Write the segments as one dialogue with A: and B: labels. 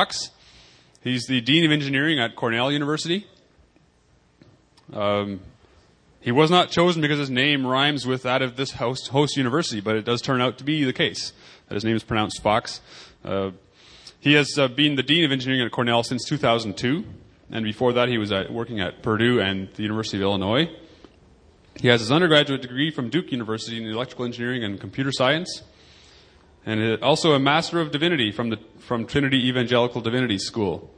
A: Fuchs. He's the Dean of Engineering at Cornell University. Um, he was not chosen because his name rhymes with that of this host, host university, but it does turn out to be the case that his name is pronounced Fox. Uh, he has uh, been the Dean of Engineering at Cornell since 2002, and before that he was at, working at Purdue and the University of Illinois. He has his undergraduate degree from Duke University in electrical engineering and computer science, and also a Master of Divinity from, the, from Trinity Evangelical Divinity School,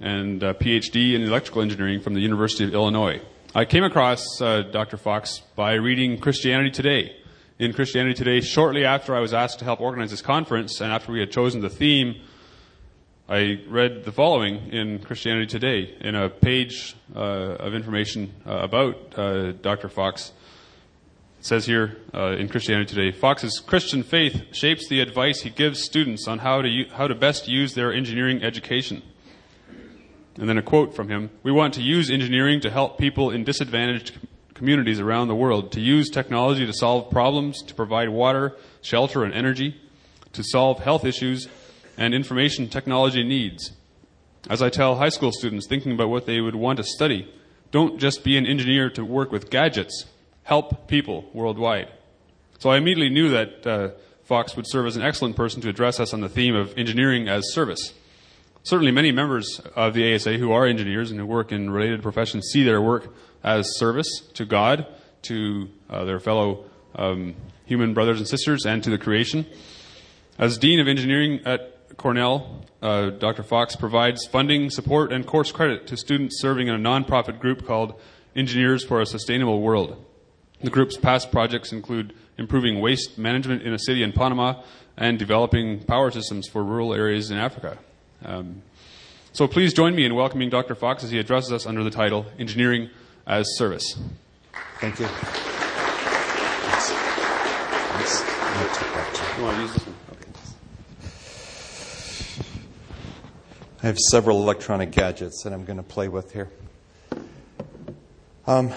A: and a PhD in electrical engineering from the University of Illinois. I came across uh, Dr. Fuchs by reading Christianity Today. In Christianity Today, shortly after I was asked to help organize this conference, and after we had chosen the theme, I read the following in Christianity Today in a page uh, of information uh, about uh, Dr. Fuchs. It says here uh, in Christianity Today Fuchs's Christian faith shapes the advice he gives students on how to, u- how to best use their engineering education. And then a quote from him We want to use engineering to help people in disadvantaged communities around the world, to use technology to solve problems, to provide water, shelter, and energy, to solve health issues and information technology needs. As I tell high school students thinking about what they would want to study, don't just be an engineer to work with gadgets, help people worldwide. So I immediately knew that uh, Fuchs would serve as an excellent person to address us on the theme of engineering as service. Certainly, many members of the ASA who are engineers and who work in related professions see their work as service to God, to uh, their fellow um, human brothers and sisters, and to the creation. As Dean of Engineering at Cornell, uh, Dr. Fuchs provides funding, support, and course credit to students serving in a nonprofit group called Engineers for a Sustainable World. The group's past projects include improving waste management in a city in Panama and developing power systems for rural areas in Africa. Um, so please join me in welcoming Dr. Fuchs as he addresses us under the title Engineering as Service.
B: Thank you.
A: You want to use this one?
B: I have several electronic gadgets that I'm going to play with here. Um,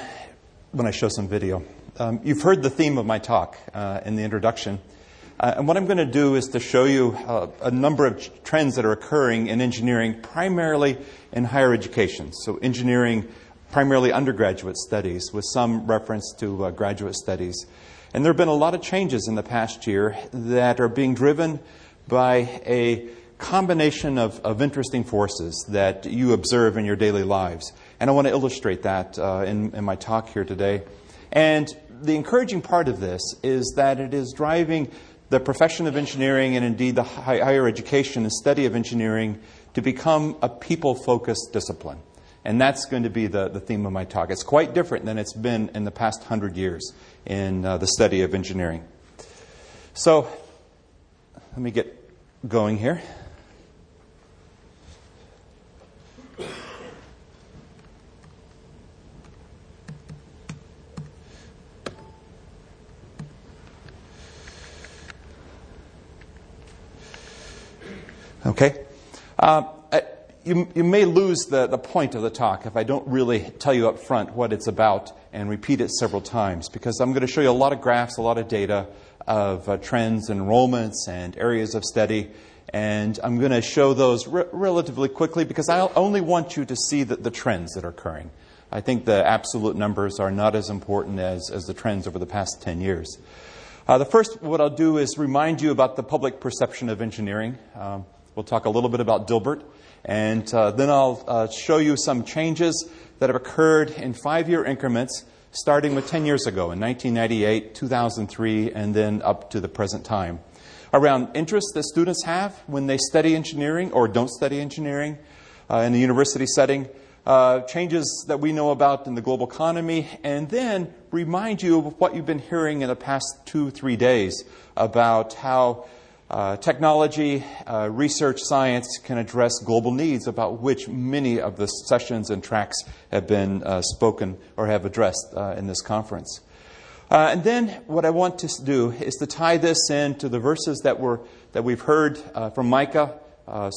B: when I show some video. Um, you've heard the theme of my talk uh, in the introduction. Uh, and what I'm going to do is to show you uh, a number of trends that are occurring in engineering, primarily in higher education. So, engineering, primarily undergraduate studies, with some reference to uh, graduate studies. And there have been a lot of changes in the past year that are being driven by a combination of, of interesting forces that you observe in your daily lives. And I want to illustrate that uh, in, in my talk here today. And the encouraging part of this is that it is driving the profession of engineering and indeed the higher education and study of engineering to become a people focused discipline. And that's going to be the, the theme of my talk. It's quite different than it's been in the past hundred years in uh, the study of engineering. So, let me get going here. Okay? Uh, you, you may lose the, the point of the talk if I don't really tell you up front what it's about and repeat it several times because I'm going to show you a lot of graphs, a lot of data of uh, trends, enrollments, and areas of study. And I'm going to show those re- relatively quickly because I only want you to see the, the trends that are occurring. I think the absolute numbers are not as important as, as the trends over the past 10 years. Uh, the first, what I'll do is remind you about the public perception of engineering. Um, We'll talk a little bit about Dilbert, and uh, then I'll uh, show you some changes that have occurred in five year increments, starting with 10 years ago in 1998, 2003, and then up to the present time. Around interests that students have when they study engineering or don't study engineering uh, in the university setting, uh, changes that we know about in the global economy, and then remind you of what you've been hearing in the past two, three days about how uh, technology, uh, research, science can address global needs about which many of the sessions and tracks have been uh, spoken or have addressed uh, in this conference. Uh, and then what I want to do is to tie this into the verses that, were, that we've heard uh, from Micah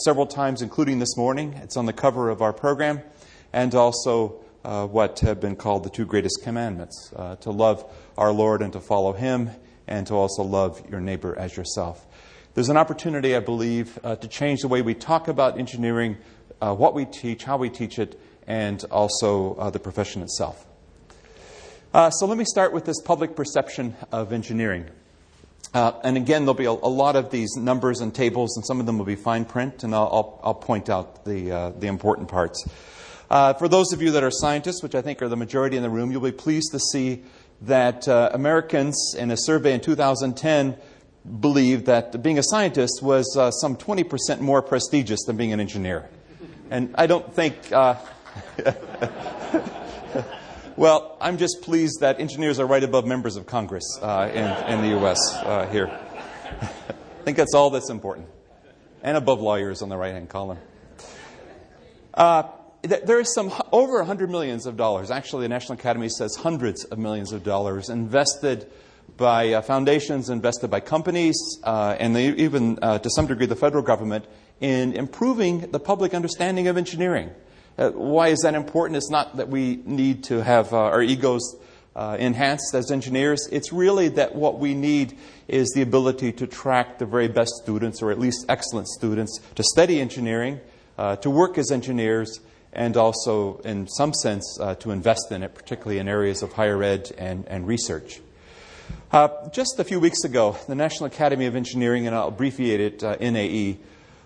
B: several times, including this morning. It's on the cover of our program, and also what have been called the two greatest commandments to love our Lord and to follow Him, and to also love your neighbor as yourself. There's an opportunity, I believe, uh, to change the way we talk about engineering, uh, what we teach, how we teach it, and also uh, the profession itself. Uh, so let me start with this public perception of engineering. Uh, and again, there'll be a, a, lot of these numbers and tables, and some of them will be fine print, and I'll, I'll, I'll point out the, uh, the important parts. For those of you that are scientists, which I think are the majority in the room, you'll be pleased to see that Americans, in a survey in 2010, believed that being a scientist was uh, some 20% more prestigious than being an engineer. And I don't think. Uh, well, I'm just pleased that engineers are right above members of Congress uh, in, in, the U.S. Uh, here. I think that's all that's important. And above lawyers on the right hand column. Uh, there is some over 100 millions of dollars. Actually, the National Academy says hundreds of millions of dollars invested by uh, foundations, invested by companies, uh, and they, even uh, to some degree the federal government in improving the public understanding of engineering. Uh, why is that important? It's not that we need to have uh, our egos uh, enhanced as engineers. It's really that what we need is the ability to track the very best students, or at least excellent students, to study engineering, to work as engineers, and also, in some sense, to invest in it, particularly in areas of higher ed and, and research. Uh, just a few weeks ago, the National Academy of Engineering, and I'll abbreviate it uh, NAE,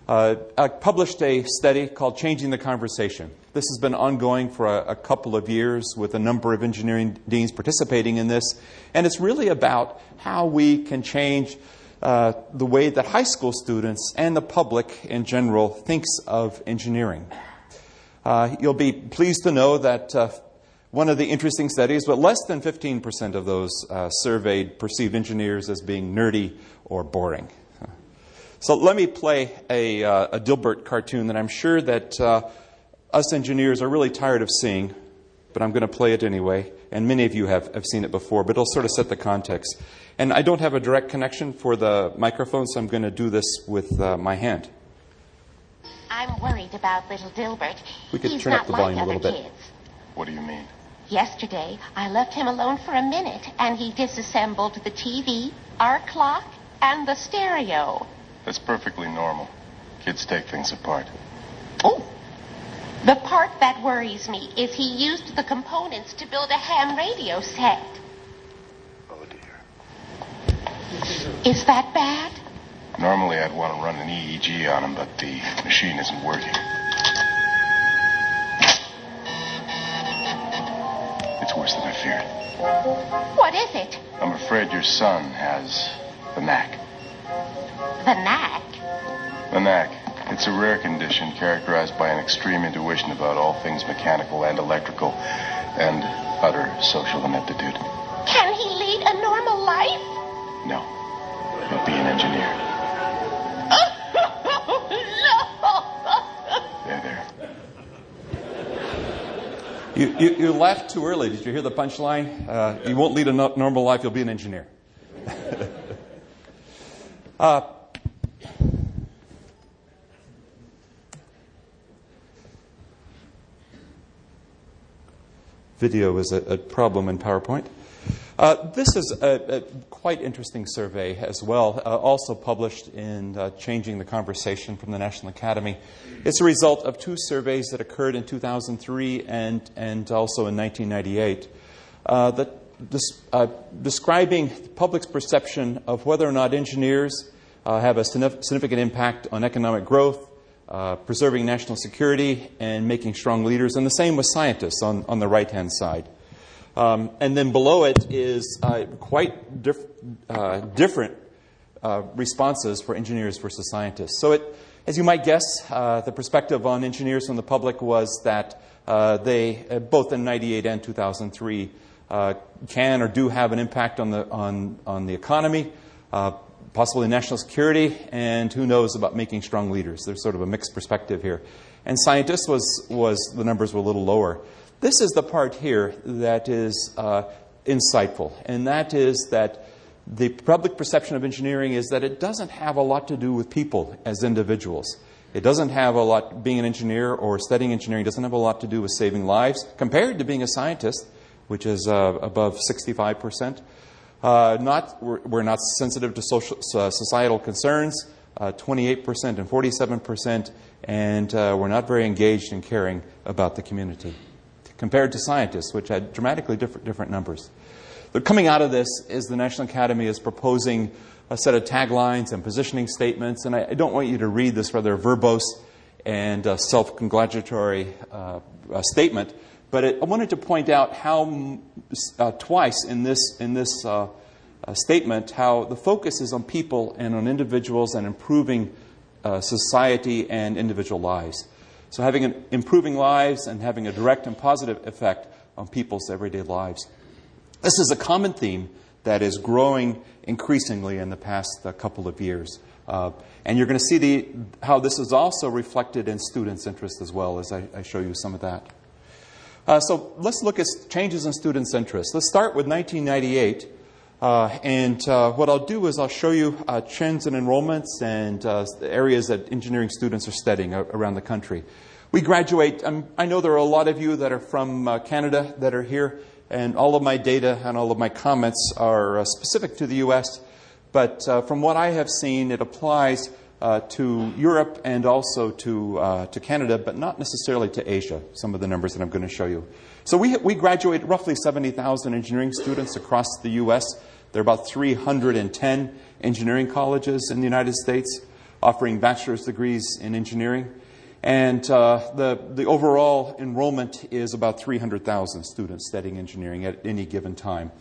B: uh, uh, published a study called Changing the Conversation. This has been ongoing for a, a, couple of years with a number of engineering deans participating in this, and it's really about how we can change uh, the way that high school students and the public in general thinks of engineering. Uh, you'll be pleased to know that one of the interesting studies, but less than 15% of those uh, surveyed perceived engineers as being nerdy or boring. So let me play a, uh, a Dilbert cartoon that I'm sure that uh, us engineers are really tired of seeing, but I'm going to play it anyway. And many of you have, have seen it before, but it'll sort of set the context. And I don't have a direct connection for the microphone, so I'm going to do this with uh, my hand.
C: I'm worried about little Dilbert.
B: We could
C: He's
B: turn up the
C: like
B: volume a little bit.
C: Kids.
D: What do you mean?
C: Yesterday, I left him alone for a minute, and he disassembled the TV, our clock, and the stereo.
D: That's perfectly normal. Kids take things apart.
C: Oh! The part that worries me is he used the components to build a ham radio set.
D: Oh, dear.
C: Is that bad?
D: Normally, I'd want to run an EEG on him, but the machine isn't working. It's worse than I feared.
C: What is it?
D: I'm afraid your son has the knack.
C: The knack?
D: The knack. It's a rare condition characterized by an extreme intuition about all things mechanical and electrical and utter social ineptitude.
C: Can he lead a normal life?
D: No. He'll be an engineer.
B: You, you, you, laughed too early. Did you hear the punchline? Uh, you won't lead a no- normal life, you'll be an engineer. uh, video is a, a problem in PowerPoint. Uh, this is a, a, quite interesting survey as well, uh, also published in uh, Changing the Conversation from the National Academy. It's a result of two surveys that occurred in 2003 and, and also in 1998 uh, uh, describing the public's perception of whether or not engineers uh, have a significant impact on economic growth, preserving national security, and making strong leaders, and the same with scientists on, on the right hand side. Um, and then below it is uh, quite diff- uh, different uh, responses for engineers versus scientists. So, it, as you might guess, uh, the perspective on engineers from the public was that uh, they, uh, both in 98 and 2003, can or do have an impact on the, on, on the economy, possibly national security, and who knows about making strong leaders. There's sort of a mixed perspective here. And scientists was, was the numbers were a little lower. This is the part here that is uh, insightful, and that is that the public perception of engineering is that it doesn't have a lot to do with people as individuals. It doesn't have a lot, being an engineer or studying engineering doesn't have a lot to do with saving lives compared to being a scientist, which is uh, above 65%. Uh, not, we're, we're, not sensitive to social, uh, societal concerns. uh, 28% and 47%, and uh, were not very engaged in caring about the community, compared to scientists, which had dramatically different, different numbers. But coming out of this is the National Academy is proposing a set of taglines and positioning statements, and I, I don't want you to read this rather verbose and uh, self congratulatory uh, uh, statement, but it, I wanted to point out how uh, twice in this, in this uh, uh, statement how the focus is on people and on individuals and improving society and individual lives. So, having an, improving lives and having a direct and positive effect on people's everyday lives. This is a common theme that is growing increasingly in the past uh, couple of years. Uh, and you're going to see the, how this is also reflected in students' interest as well as I, I show you some of that. Uh, so let's look at changes in students' interest. Let's start with 1998. Uh, and uh, what I'll do is I'll show you uh, trends in enrollments and areas that engineering students are studying around the country. We graduate, um, I know there are a lot of you that are from Canada that are here and all of my data and all of my comments are uh, specific to the U.S., but uh, from what I have seen, it applies uh, to Europe and also to, uh, to Canada, but not necessarily to Asia, some of the numbers that I'm going to show you. So we, we graduate roughly 70,000 engineering students across the U.S. There are about 310 engineering colleges in the United States offering bachelor's degrees in engineering. And uh, the, the overall enrollment is about 300,000 students studying engineering at any given time.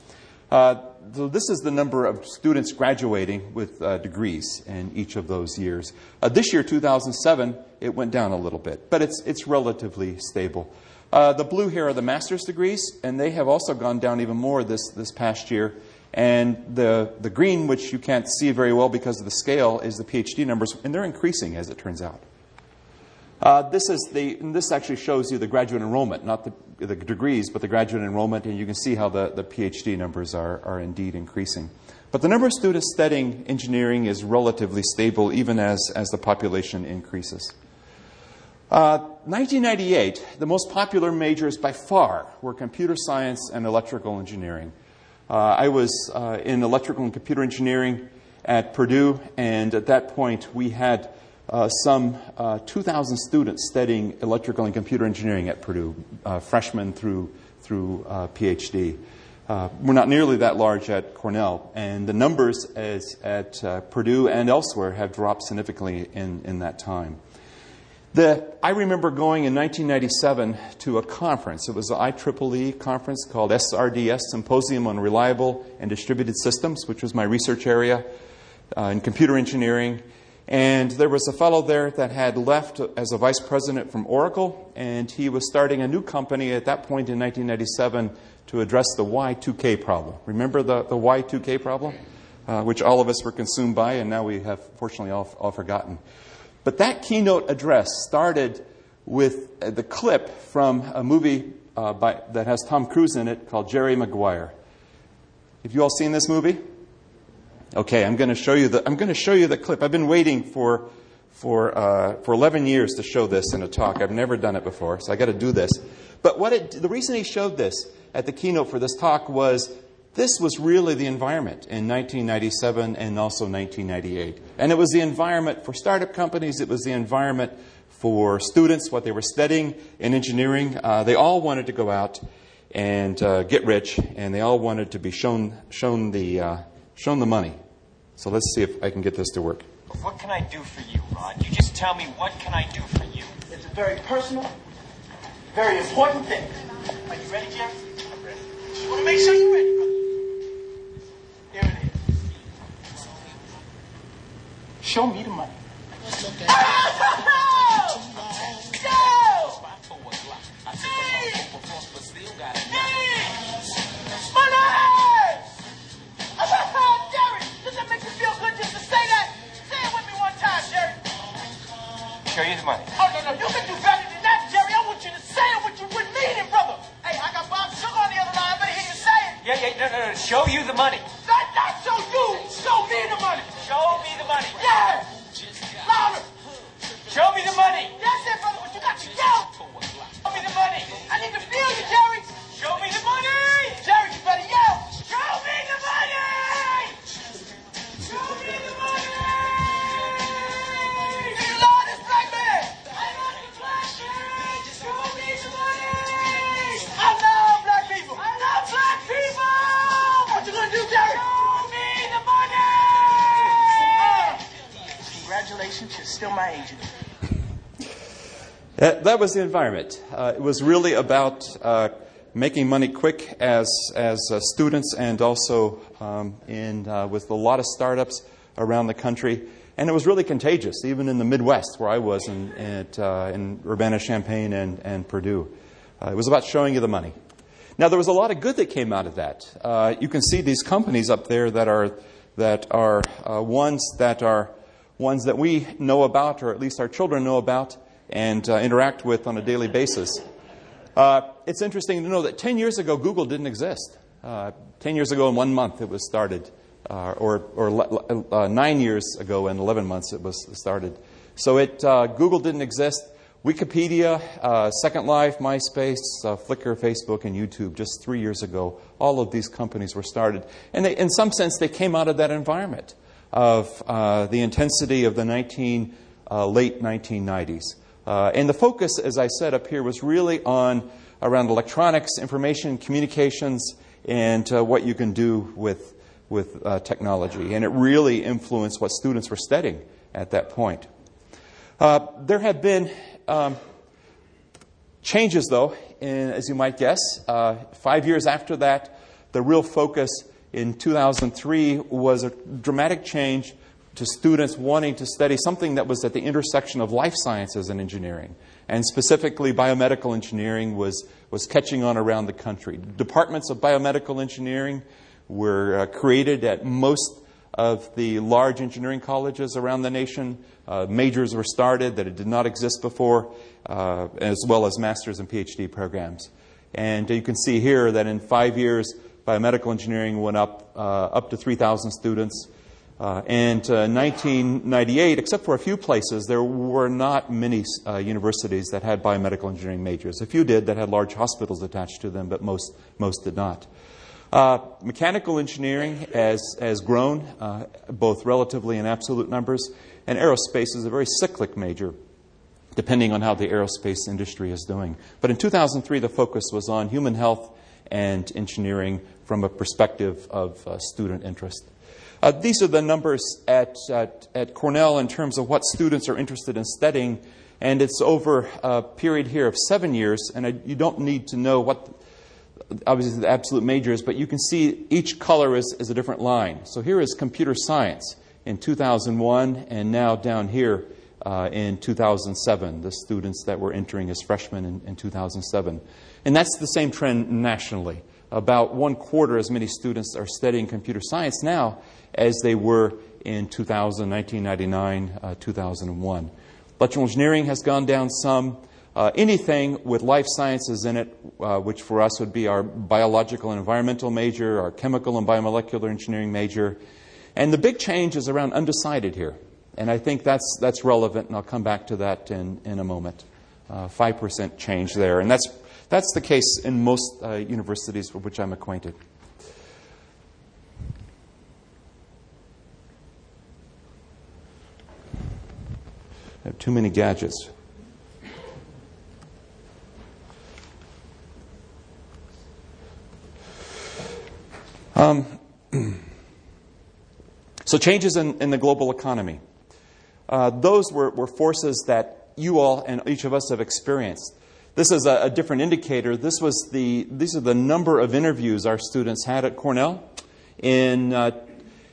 B: Uh, so this is the number of students graduating with uh, degrees in each of those years. Uh, this year, 2007, it went down a little bit, but it's, it's relatively stable. Uh, the blue here are the master's degrees, and they have also gone down even more this, this past year. And the, the green, which you can't see very well because of the scale, is the PhD numbers, and they're increasing as it turns out. Uh, this, is the, this actually shows you the graduate enrollment, not the, the degrees, but the graduate enrollment, and you can see how the, the PhD numbers are, are indeed increasing. But the number of students studying engineering is relatively stable even as, as the population increases. Uh, 1998, the most popular majors by far were computer science and electrical engineering. Uh, I was uh, in electrical and computer engineering at Purdue, and at that point we had uh, some uh, 2,000 students studying electrical and computer engineering at Purdue, uh, freshmen through, through uh, PhD. We're not nearly that large at Cornell, and the numbers as, at Purdue and elsewhere have dropped significantly in, in that time. The, I remember going in 1997 to a conference. It was an IEEE conference called SRDS, Symposium on Reliable and Distributed Systems, which was my research area in computer engineering. And there was a fellow there that had left as a vice president from Oracle, and he was starting a new company at that point in 1997 to address the Y2K problem. Remember the, the Y2K problem? Uh, which all of us were consumed by, and now we have fortunately all, all forgotten. But that keynote address started with uh, the clip from a movie uh, by, that has Tom Cruise in it called Jerry Maguire. Have you all seen this movie? Okay, I'm going to show you the, I'm going to show you the clip. I've been waiting for, for, uh, for 11 years to show this in a talk. I've never done it before, so I got to do this. But what it, the reason he showed this at the keynote for this talk was this was really the environment in 1997 and also 1998. And it was the environment for startup companies, it was the environment for students, what they were studying in engineering. Uh, they all wanted to go out and uh, get rich, and they all wanted to be shown, shown, the, uh, shown the money. So let's see if I can get this to work.
E: What can I do for you, Rod? You just tell me what can I do for you.
F: It's a very personal, very important thing.
E: Are you ready, Jeff?
F: I'm ready.
E: Just want to make sure you're ready, brother. Here it is.
F: Show me the money.
E: Show you the money.
F: Oh, no, no, you can do better than that, Jerry. I want you to say it what you would mean it, brother. Hey, I got Bob Sugar on the other line. I better hear you say it.
E: Yeah, yeah, no, no, no. Show you the money.
F: Not, not show you. Show me the money.
E: Show me the money.
F: Yeah. Louder.
E: Show me the money.
F: That's it, brother, but you got to yell.
E: Show me the money.
F: I need to feel you, Jerry.
E: Show me the money.
B: That, that was the environment. Uh, it was really about uh, making money quick as, as uh, students and also um, in, uh, with a lot of startups around the country. And it was really contagious, even in the Midwest where I was in, at, uh, in Urbana Champaign and, and Purdue. Uh, it was about showing you the money. Now, there was a lot of good that came out of that. You can see these companies up there that are, that are ones that are ones that we know about, or at least our children know about, and uh, interact with on a daily basis. Uh, it's interesting to know that 10 years ago, Google didn't exist. 10 years ago, in one month, it was started uh, or, or uh, nine years ago in 11 months it was started. So it, uh, Google didn't exist. Wikipedia, uh, Second Life, MySpace, uh, Flickr, Facebook, and YouTube just three years ago, all of these companies were started. And they, in some sense, they came out of that environment of uh, the intensity of the 19, late 1990s. and the focus, as I said up here, was really on around electronics, information, communications, and what you can do with with uh, technology, and it really influenced what students were studying at that point. Uh, there have been um, changes, though, in, as you might guess. Uh, five years after that, the real focus in 2003 was a dramatic change to students wanting to study something that was at the intersection of life sciences and engineering. And specifically, biomedical engineering was, was catching on around the country. Departments of biomedical engineering were uh, created at most of the large engineering colleges around the nation. Uh, majors were started that did not exist before, uh, as well as master's and PhD programs. And you can see here that in five years, biomedical engineering went up uh, up to 3,000 students. Uh, and uh, 1998, except for a few places, there were not many uh, universities that had biomedical engineering majors. A few did that had large hospitals attached to them, but most, most did not. Uh, mechanical engineering has, has grown, uh, both relatively and absolute numbers, and aerospace is a very cyclic major, depending on how the aerospace industry is doing. But in 2003, the focus was on human health and engineering from a perspective of uh, student interest. Uh, these are the numbers at, at, at Cornell in terms of what students are interested in studying, and it's over a period here of seven years, and I, you don't need to know what obviously the absolute majors, but you can see each color is, is a different line. So here is computer science in 2001, and now down here uh, in 2007, the students that were entering as freshmen in, in 2007. And that's the same trend nationally. About one quarter as many students are studying computer science now as they were in 2000, 1999, uh, 2001. Electrical engineering has gone down some. Uh, anything with life sciences in it, uh, which for us would be our biological and environmental major, our chemical and biomolecular engineering major. And the big change is around undecided here. And I think that's, that's relevant, and I'll come back to that in, in a moment. Uh, 5% change there. And that's, that's the case in most uh, universities with which I'm acquainted. I have too many gadgets. Um, so, changes in, in, the global economy. Uh, those were, were, forces that you all and each of us have experienced. This is a, a, different indicator. This was the, these are the number of interviews our students had at Cornell. In, uh,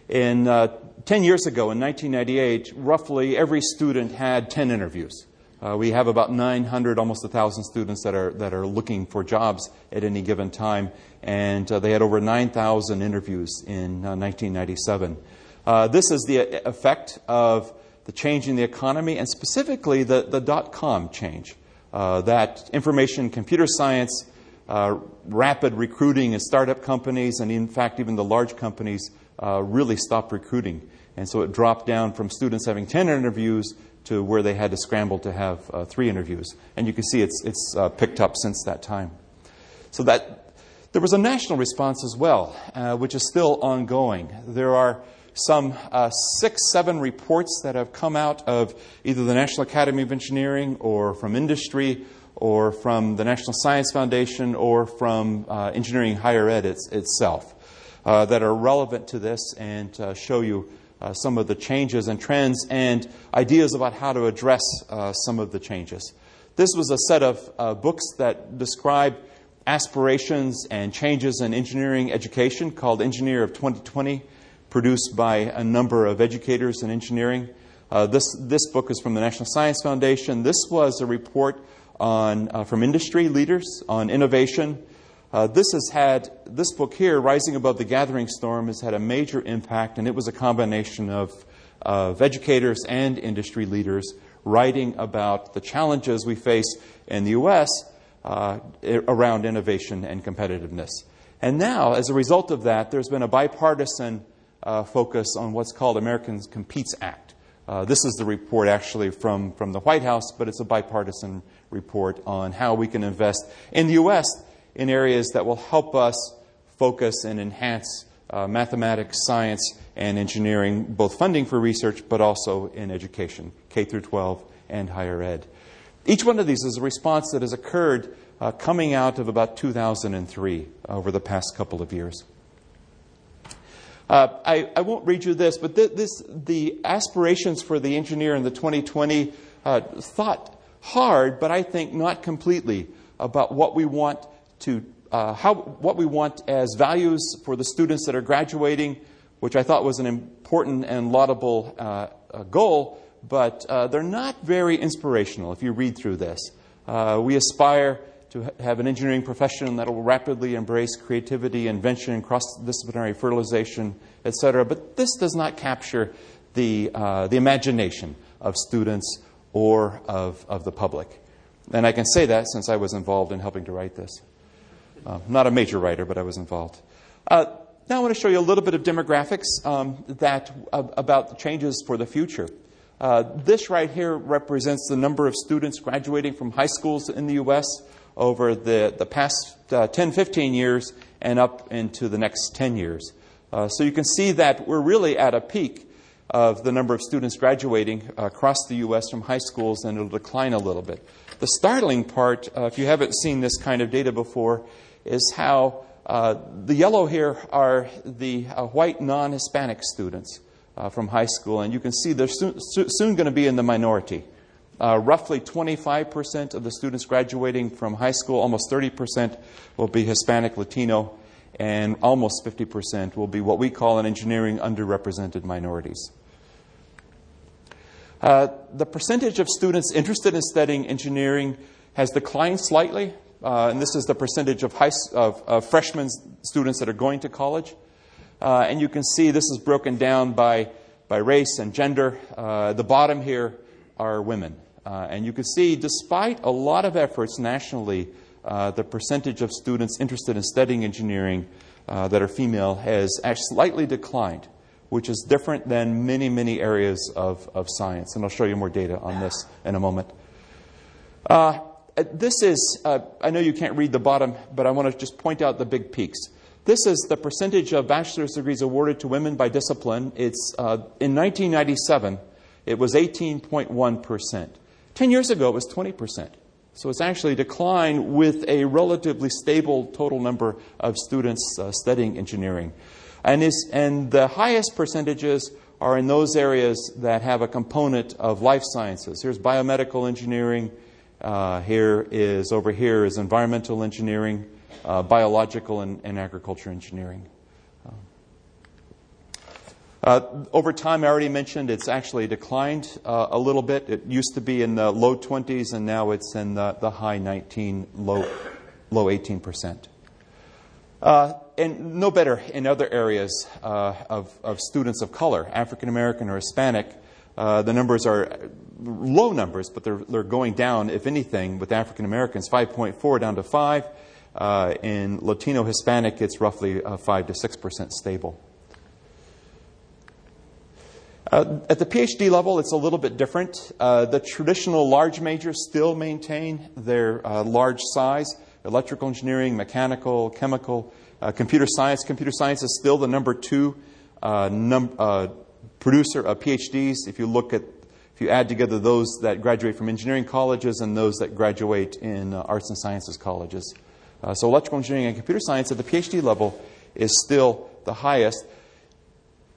B: in uh, 10 years ago, in 1998, roughly every student had 10 interviews. Uh, we have about 900, almost 1,000 students that are, that are looking for jobs at any given time, and uh, they had over 9,000 interviews in uh, 1997. Uh, this is the effect of the change in the economy, and specifically the, the dot com change. Uh, that information computer science, uh, rapid recruiting in startup companies, and in fact, even the large companies really stopped recruiting. And so it dropped down from students having 10 interviews to where they had to scramble to have uh, three interviews. And you can see it's, it's uh, picked up since that time. So that there was a national response as well, uh, which is still ongoing. There are some uh, six, seven reports that have come out of either the National Academy of Engineering or from industry or from the National Science Foundation or from uh, Engineering Higher Ed it's, itself uh, that are relevant to this and show you uh, some of the changes and trends and ideas about how to address uh, some of the changes. This was a set of uh, books that describe aspirations and changes in engineering education called Engineer of 2020, produced by a number of educators in engineering. Uh, this, this book is from the National Science Foundation. This was a report on, uh, from industry leaders on innovation. Uh, this has had, this book here, Rising Above the Gathering Storm, has had a major impact, and it was a combination of, of educators and industry leaders writing about the challenges we face in the U.S. Uh, around innovation and competitiveness. And now, as a result of that, there's been a bipartisan uh, focus on what's called Americans Competes Act. Uh, this is the report actually from, from the White House, but it's a bipartisan report on how we can invest in the U.S. in areas that will help us focus and enhance uh, mathematics, science, and engineering, both funding for research but also in education, K through 12 and higher ed. Each one of these is a response that has occurred uh, coming out of about 2003 over the past couple of years. Uh, I, I, won't read you this, but th- this, the aspirations for the engineer in the 2020 uh, thought hard, but I think not completely about what we want to, uh, how, what we want as values for the students that are graduating, which I thought was an important and laudable uh, goal, but uh, they're not very inspirational if you read through this. Uh, we aspire to have an engineering profession that will rapidly embrace creativity, invention, cross-disciplinary fertilization, etc. But this does not capture the, uh, the imagination of students or of, of the public. And I can say that since I was involved in helping to write this. Uh, not a major writer, but I was involved. Uh, now I want to show you a little bit of demographics um, that, uh, about the changes for the future. Uh, this right here represents the number of students graduating from high schools in the U.S. over the, the past uh, 10, 15 years and up into the next 10 years. Uh, so you can see that we're really at a peak of the number of students graduating across the U.S. from high schools, and it'll decline a little bit. The startling part, uh, if you haven't seen this kind of data before, is how uh, the yellow here are the uh, white non Hispanic students uh, from high school, and you can see they're soon, soon going to be in the minority. Uh, roughly 25% of the students graduating from high school, almost 30% will be Hispanic, Latino, and almost 50% will be what we call in engineering underrepresented minorities. Uh, the percentage of students interested in studying engineering has declined slightly, uh, and this is the percentage of, high, of, of freshman students that are going to college. Uh, and you can see this is broken down by, by race and gender. Uh, the bottom here are women. Uh, and you can see, despite a lot of efforts nationally, uh, the percentage of students interested in studying engineering uh, that are female has actually slightly declined, which is different than many, many areas of, of science. And I'll show you more data on this in a moment. Uh, this is, I know you can't read the bottom, but I want to just point out the big peaks. This is the percentage of bachelor's degrees awarded to women by discipline. It's, uh, in 1997, it was 18.1%. Ten years ago, it was 20%. So it's actually declined with a relatively stable total number of students uh, studying engineering. And, and the highest percentages are in those areas that have a component of life sciences. Here's biomedical engineering. Uh, here is, over here is environmental engineering uh, biological and, and, agriculture engineering. Uh, over time, I already mentioned it's actually declined uh, a little bit. It used to be in the low 20s, and now it's in the, the high 19, low, low 18 percent. Uh, and no better in other areas uh, of, of, students of color, African American or Hispanic. Uh, the numbers are low numbers, but they're, they're going down, if anything, with African Americans, 5.4 down to 5. Uh, in Latino Hispanic, it's roughly uh, 5 to 6% stable. Uh, at the PhD level, it's a little bit different. Uh, the traditional large majors still maintain their uh, large size electrical engineering, mechanical, chemical, uh, computer science. Computer science is still the number two num- producer of PhDs. If you look at if you add together those that graduate from engineering colleges and those that graduate in arts and sciences colleges. Uh, so electrical engineering and computer science at the PhD level is still the highest.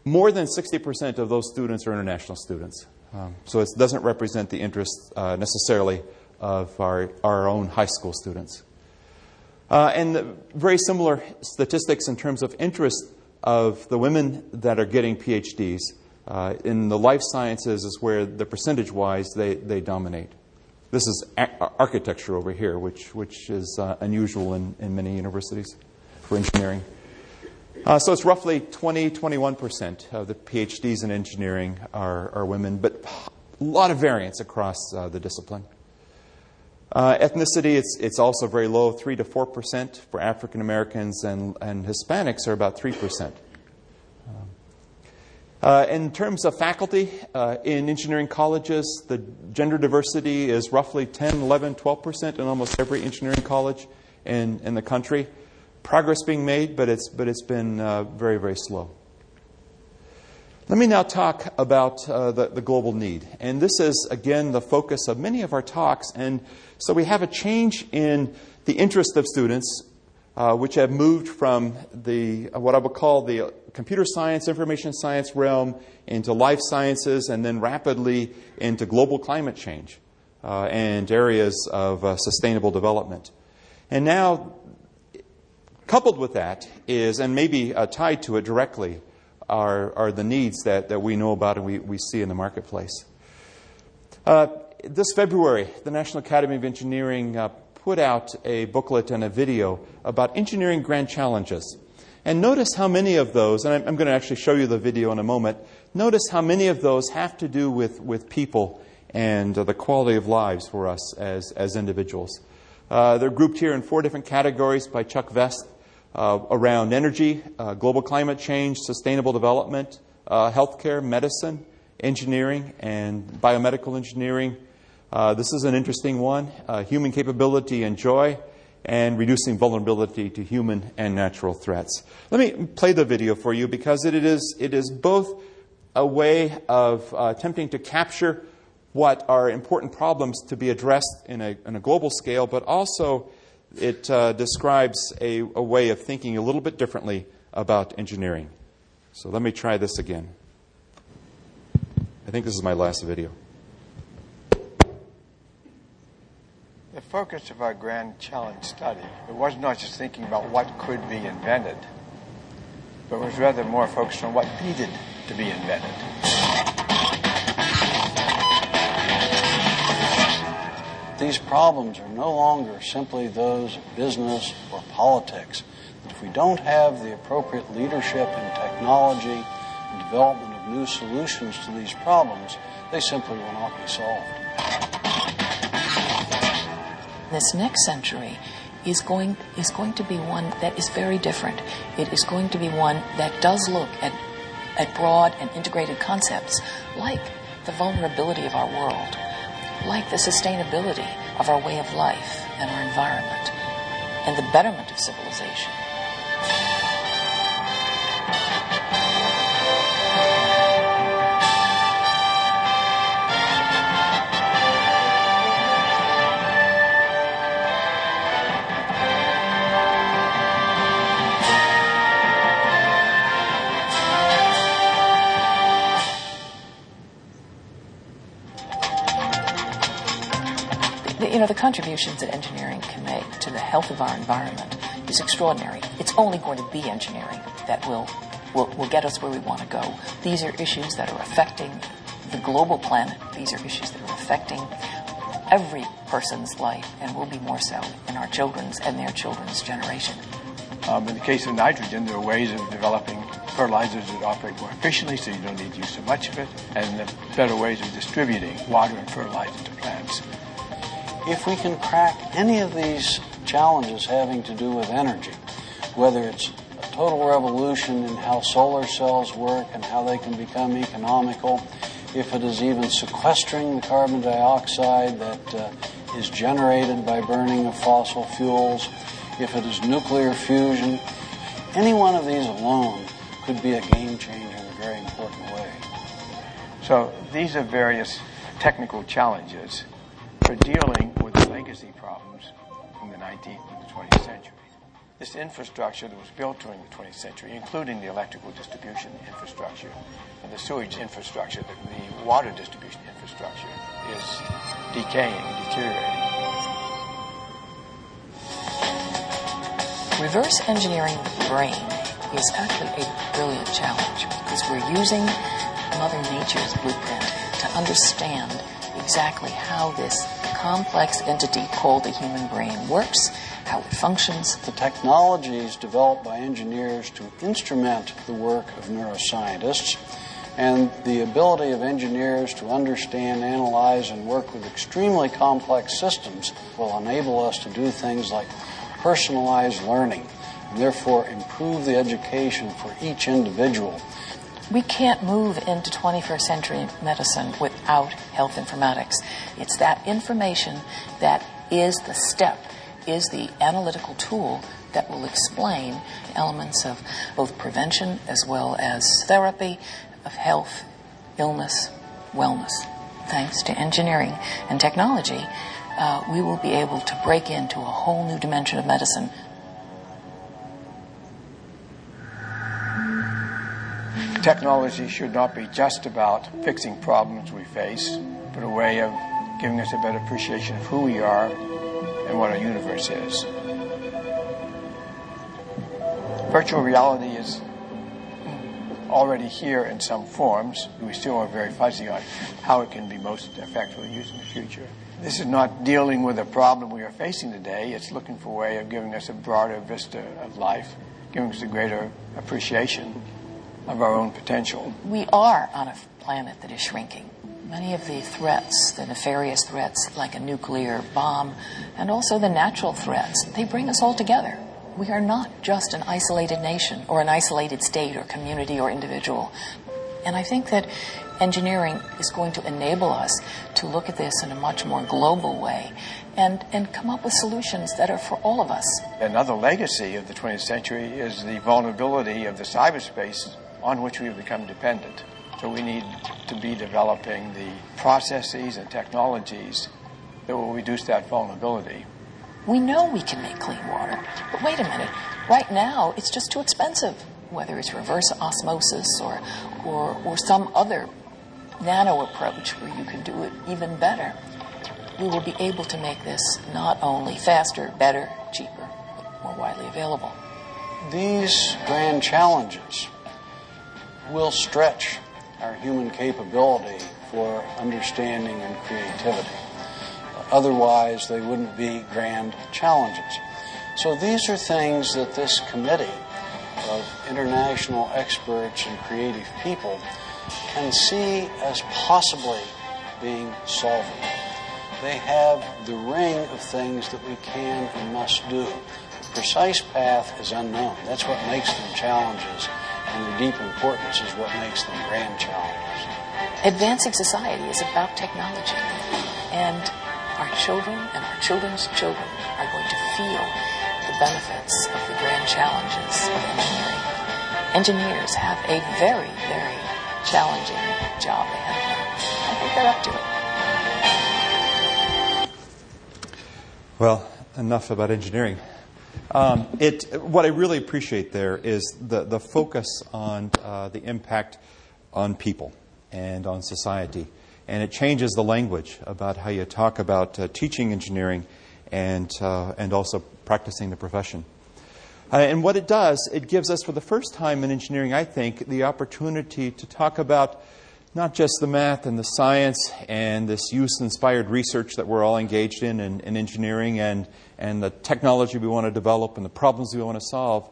B: More than 60% of those students are international students. Um, so it doesn't represent the interest uh, necessarily of our, our own high school students. Uh, and very similar statistics in terms of interest of the women that are getting PhDs. Uh, in the life sciences is where the percentage wise they, they dominate. This is architecture over here, which, which is uh, unusual in, in many universities for engineering. Uh, so it's roughly 20, 21% of the PhDs in engineering are, are women, but a lot of variance across uh, the discipline. Uh, ethnicity, it's, it's also very low, 3 to 4% for African Americans, and, and Hispanics are about 3%. Uh, in terms of faculty, uh, in engineering colleges, the gender diversity is roughly 10, 11, 12% in almost every engineering college in, in the country. Progress being made, but it's, but it's been uh, very, very slow. Let me now talk about uh, the, the global need. And this is, again, the focus of many of our talks. And so we have a change in the interest of students, uh, which have moved from the, what I would call the computer science, information science realm into life sciences, and then rapidly into global climate change uh, and areas of uh, sustainable development. And now, coupled with that is, and maybe uh, tied to it directly, are, are the needs that, that we know about and we, we see in the marketplace. Uh, this February, the National Academy of Engineering uh, put out a booklet and a video about engineering grand challenges. And notice how many of those, and I'm, I'm going to actually show you the video in a moment, notice how many of those have to do with, with people and uh, the quality of lives for us as, as individuals. Uh, they're grouped here in four different categories by Chuck Vest uh, around energy, uh, global climate change, sustainable development, uh, healthcare, medicine, engineering, and biomedical engineering. Uh, this is an interesting one human capability and joy and reducing vulnerability to human and natural threats. Let me play the video for you because it is, it is both a way of uh, attempting to capture what are important problems to be addressed in a, in a global scale, but also it uh, describes a, a way of thinking a little bit differently about engineering. So let me try this again. I think this is my last video.
E: The focus of our grand challenge study, it was not just thinking about what could be invented, but was rather more focused on what needed to be invented.
G: These problems are no longer simply those of business or politics. If we don't have the appropriate leadership in technology and development of new solutions to these problems, they simply will not be solved.
H: This next century is going is going to be one that is very different. It is going to be one that does look at at broad and integrated concepts like the vulnerability of our world, like the sustainability of our way of life and our environment, and the betterment of civilization. The- you know, the contributions that engineering can make to the health of our environment is extraordinary. It's only going to be engineering that will, will, will get us where we want to go. These are issues that are affecting the global planet. These are issues that are affecting every person's life and will be more so in our children's and their children's generation.
E: Um, in the case of nitrogen, there are ways of developing fertilizers that operate more efficiently so you don't need to use so much of it, and better ways of distributing water and fertilizer to plants.
G: If we can crack any of these challenges having to do with energy, whether it's a total revolution in how solar cells work and how they can become economical, if it is even sequestering the carbon dioxide that uh, is generated by burning of fossil fuels, if it is nuclear fusion, any one of these alone could be a game changer in a very important way.
E: So these are various technical challenges for dealing with the legacy problems from the 19th and the 20th century. this infrastructure that was built during the 20th century, including the electrical distribution infrastructure and the sewage infrastructure, the, the water distribution infrastructure, is decaying, and deteriorating.
H: Reverse engineering the brain is actually a brilliant challenge because we're using Mother Nature's blueprint to understand exactly how this complex entity called the human brain works how it functions.
G: The technologies developed by engineers to instrument the work of neuroscientists and the ability of engineers to understand, analyze, and work with extremely complex systems will enable us to do things like personalized learning and therefore improve the education for each individual.
H: We can't move into 21st century medicine without health informatics. It's that information that is the step is the analytical tool that will explain elements of both prevention as well as therapy, of health, illness, wellness. Thanks to engineering and technology, uh, we will be able to break into a whole new dimension of medicine.
E: Technology should not be just about fixing problems we face, but a way of giving us a better appreciation of who we are and what our universe is. Virtual reality is already here in some forms. We still are very fuzzy on how it can be most effectively used in the future. This is not dealing with a problem we are facing today. It's looking for a way of giving us a broader vista of life, giving us a greater appreciation of our own potential.
H: We are on a planet that is shrinking. Many of the threats, the nefarious threats like a nuclear bomb, and also the natural threats, they bring us all together. We are not just an isolated nation or an isolated state or community or individual. And I think that engineering is going to enable us to look at this in a much more global way and, and come up with solutions that are for all of us.
E: Another legacy of the 20th century is the vulnerability of the cyberspace on which we have become dependent. So we need to be developing the processes and technologies that will reduce that vulnerability.
H: We know we can make clean water, but wait a minute. Right now, it's just too expensive. Whether it's reverse osmosis or, or, or some other nano approach where you can do it even better, we will be able to make this not only faster, better, cheaper, but more widely available.
G: These grand challenges will stretch our human capability for understanding and creativity. Otherwise, they wouldn't be grand challenges. So these are things that this committee of international experts and creative people can see as possibly being solvable. They have the ring of things that we can and must do. The precise path is unknown. That's what makes them challenges, and their deep importance is what makes them grand challenges.
H: Advancing society is about technology, and our children and our children's children are going to feel the benefits of the grand challenges of engineering. Engineers have a very, very challenging job ahead of them. I think they're up to
B: it. Well, enough about engineering. Um, it, what I really appreciate there is the, the focus on uh, the impact on people and on society. And it changes the language about how you talk about uh, teaching engineering and, uh, and also practicing the profession. Uh, and what it does, it gives us, for the first time in engineering, I think, the opportunity to talk about not just the math and the science and this use inspired research that we're all engaged in, in, in engineering and, and the technology we want to develop and the problems we want to solve,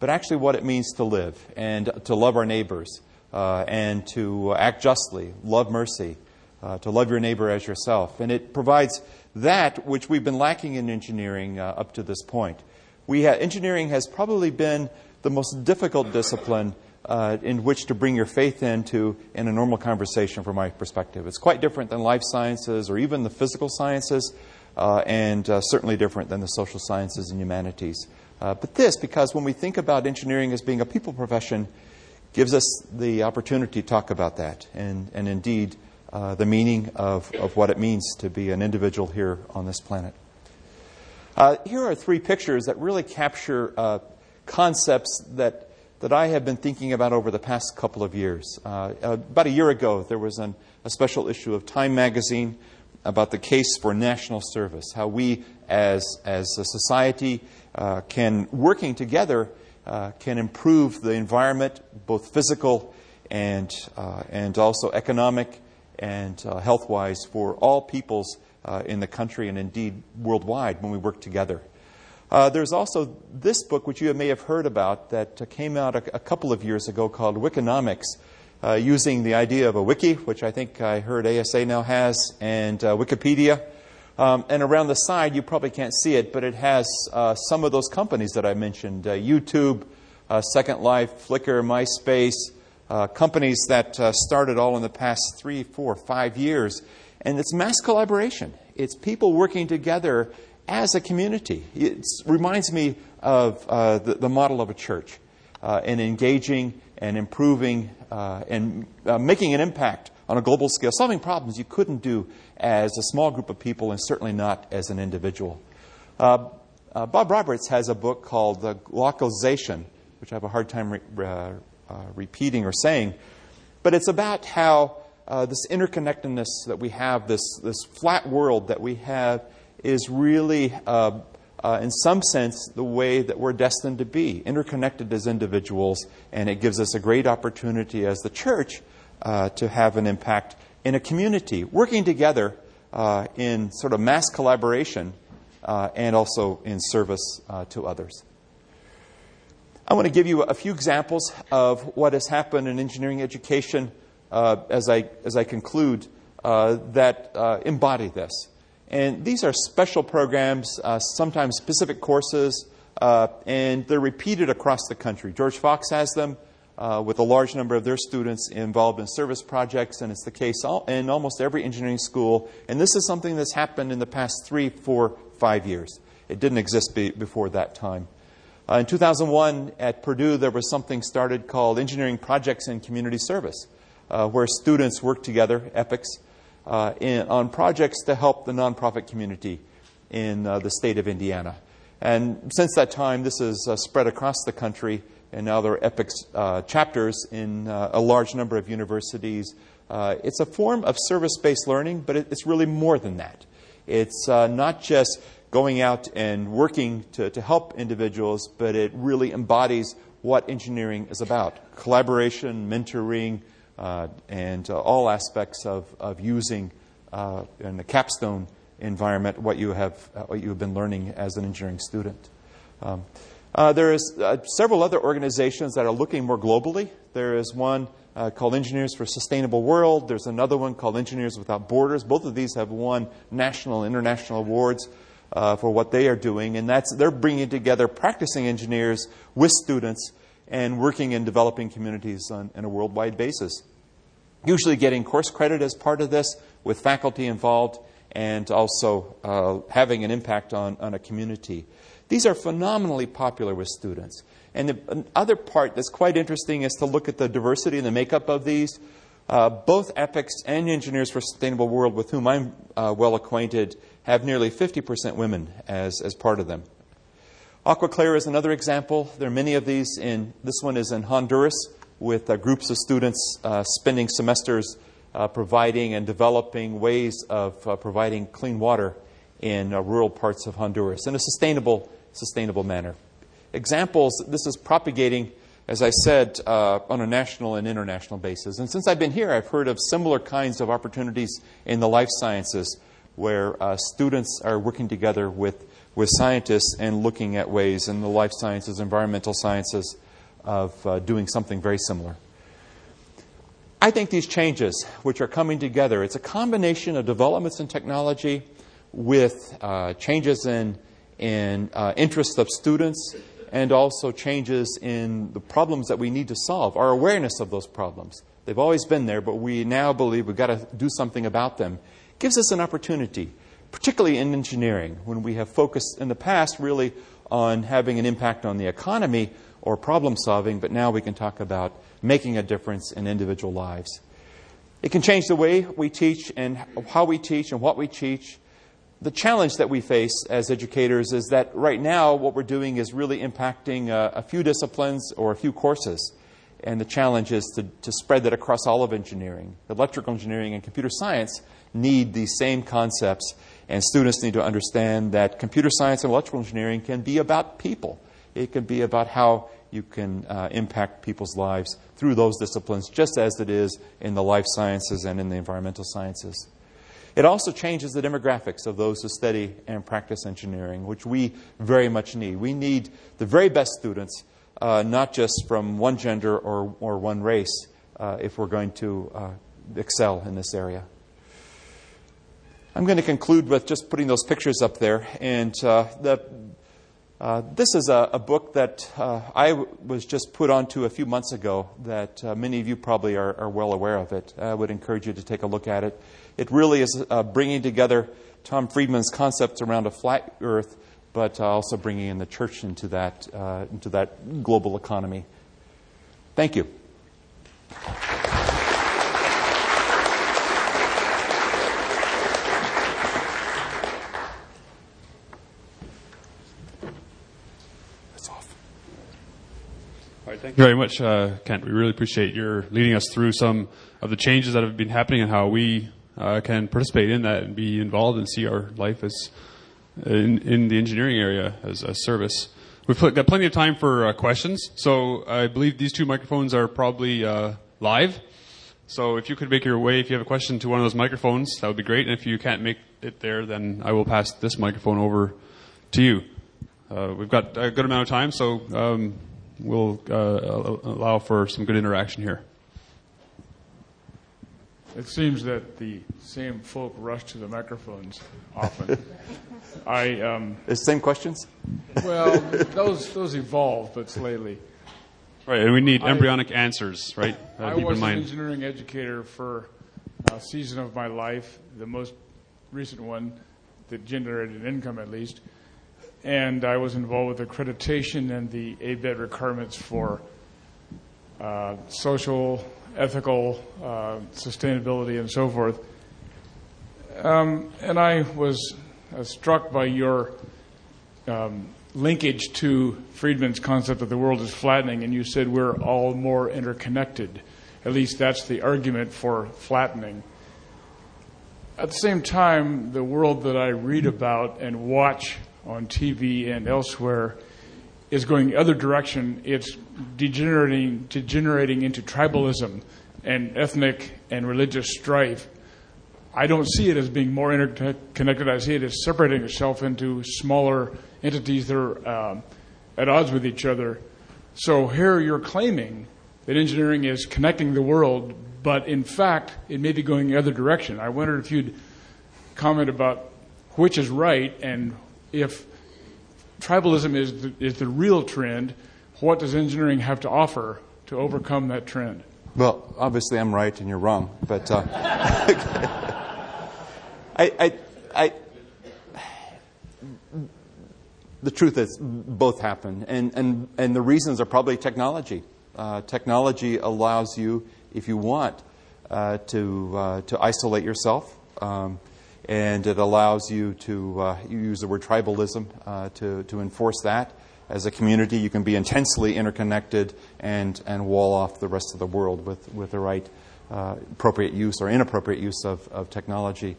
B: but actually what it means to live and to love our neighbors uh, and to act justly, love mercy, uh, to love your neighbor as yourself. And it provides that which we've been lacking in engineering uh, up to this point. We ha- engineering has probably been the most difficult discipline uh, in which to bring your faith into in a normal conversation from my perspective. It's quite different than life sciences or even the physical sciences, uh, and uh, certainly different than the social sciences and humanities. Uh, but this, because when we think about engineering as being a people profession, gives us the opportunity to talk about that and, and indeed uh, the meaning of, of what it means to be an individual here on this planet. Uh, here are three pictures that really capture concepts that, that I have been thinking about over the past couple of years. Uh, about a year ago, there was an, a special issue of Time magazine about the case for national service, how we as, as a society uh, can, working together, uh, can improve the environment, both physical and, uh, and also economic and uh, health wise, for all peoples uh, in the country and indeed worldwide when we work together. Uh, there's also this book, which you may have heard about, that came out a, a, couple of years ago called Wikinomics, using the idea of a wiki, which I think I heard ASA now has, and Wikipedia. Um, and around the side, you probably can't see it, but it has uh, some of those companies that I mentioned uh, YouTube, uh, Second Life, Flickr, MySpace, uh, companies that uh, started all in the past three, four, five years. And it's mass collaboration, it's people working together as a community. It reminds me of uh, the, the, model of a church and engaging and improving and making an impact on a global scale, solving problems you couldn't do as a small group of people and certainly not as an individual. Uh, uh, Bob Roberts has a book called The Glocalization, which I have a hard time re- uh, uh repeating or saying, but it's about how uh, this interconnectedness that we have, this, this flat world that we have, is really, uh, in some sense, the way that we're destined to be, interconnected as individuals, and it gives us a great opportunity as the church to have an impact in a community, working together uh, in sort of mass collaboration uh, and also in service uh, to others. I want to give you a few examples of what has happened in engineering education uh, as, I, as I conclude uh, that uh, embody this. And these are special programs, sometimes specific courses, and they're repeated across the country. George Fox has them uh, with a large number of their students involved in service projects, and it's the case all, in almost every engineering school. And this is something that's happened in the past three, four, five years. It didn't exist be, before that time. Uh, in 2001, at Purdue, there was something started called Engineering Projects in Community Service, uh, where students work together, EPICS, uh, in, on projects to help the nonprofit community in uh, the state of Indiana. And since that time, this has uh, spread across the country and now there are EPICS uh, chapters in uh, a large number of universities. Uh, it's a form of service based learning, but it, it's really more than that. It's not just going out and working to, to help individuals, but it really embodies what engineering is about collaboration, mentoring, and uh, all aspects of, of using in the capstone environment what you have, what you have been learning as an engineering student. Um, uh, there is uh, several other organizations that are looking more globally. There is one uh, called Engineers for Sustainable World. There's another one called Engineers Without Borders. Both of these have won national and international awards uh, for what they are doing, and that's they're bringing together practicing engineers with students and working in developing communities on, on a worldwide basis. Usually, getting course credit as part of this, with faculty involved, and also uh, having an impact on, on a community. These are phenomenally popular with students. And the other part that's quite interesting is to look at the diversity and the makeup of these. Uh, both EPICS and Engineers for Sustainable World, with whom I'm uh, well acquainted, have nearly 50% women as, as part of them. AguaClara is another example. There are many of these. In this one is in Honduras, with uh, groups of students uh, spending semesters uh, providing and developing ways of uh, providing clean water in rural parts of Honduras in a sustainable sustainable manner. Examples, this is propagating, as I said, uh, on a national and international basis. And since I've been here, I've heard of similar kinds of opportunities in the life sciences where uh, students are working together with, with scientists and looking at ways in the life sciences, environmental sciences, of uh, doing something very similar. I think these changes, which are coming together, it's a combination of developments in technology with uh, changes in in uh, interests of students and also changes in the problems that we need to solve, our awareness of those problems. They've always been there, but we now believe we've got to do something about them. Gives us an opportunity, particularly in engineering, when we have focused in the past really on having an impact on the economy or problem solving, but now we can talk about making a difference in individual lives. It can change the way we teach and how we teach and what we teach the challenge that we face as educators is that right now what we're doing is really impacting uh, a few disciplines or a few courses. And the challenge is to, to spread that across all of engineering. Electrical engineering and computer science need these same concepts, and students need to understand that computer science and electrical engineering can be about people. It can be about how you can uh, impact people's lives through those disciplines, just as it is in the life sciences and in the environmental sciences. It also changes the demographics of those who study and practice engineering, which we very much need. We need the very best students, uh, not just from one gender or, or one race, uh, if we're going to uh, excel in this area. I'm going to conclude with just putting those pictures up there. And uh, the, uh, this is a, a book that uh, I w- was just put onto a few months ago that many of you probably are, are, well aware of it. I would encourage you to take a look at it. It really is uh, bringing together Tom Friedman's concepts around a flat earth, but uh, also bringing in the church into that, uh, into that global economy. Thank you.
A: Thank you very much, uh, Kent. We really appreciate your leading us through some of the changes that have been happening and how we uh, can participate in that and be involved and see our life as in, in the engineering area as a service. We've got plenty of time for uh, questions, so I believe these two microphones are probably uh, live. So if you could make your way, if you have a question to one of those microphones, that would be great. And if you can't make it there, then I will pass this microphone over to you. Uh, we've got a good amount of time, so um, we'll uh, allow for some good interaction here.
I: It seems that the same folk rush to the microphones often. I um,
B: the same questions.
I: well, those those evolve, but slightly.
A: Right, and we need embryonic I, answers, right?
I: Uh, I was an engineering educator for a season of my life, the most recent one that generated income at least, and I was involved with accreditation and the ABET requirements for uh, social ethical uh, sustainability and so forth. Um, and I was uh, struck by your um, linkage to Friedman's concept that the world is flattening, and you said we're all more interconnected. At least that's the argument for flattening. At the same time, the world that I read about and watch on TV and elsewhere is going the other direction. It's degenerating, degenerating into tribalism and ethnic and religious strife. I don't see it as being more interconnected. I see it as separating itself into smaller entities that are uh, at odds with each other. So here you're claiming that engineering is connecting the world, but in fact, it may be going the other direction. I wondered if you'd comment about which is right and if tribalism is the, is the real trend, what does engineering have to offer to overcome that trend?
B: Well, obviously I'm right and you're wrong, but uh, I, I, I, the truth is both happen, and, and, and the reasons are probably technology. Uh, technology allows you, if you want, uh, to, uh, to isolate yourself. Um, and it allows you to uh, you use the word tribalism uh, to, to enforce that. As a community, you can be intensely interconnected and, and wall off the rest of the world with, with the right uh, appropriate use or inappropriate use of, of technology.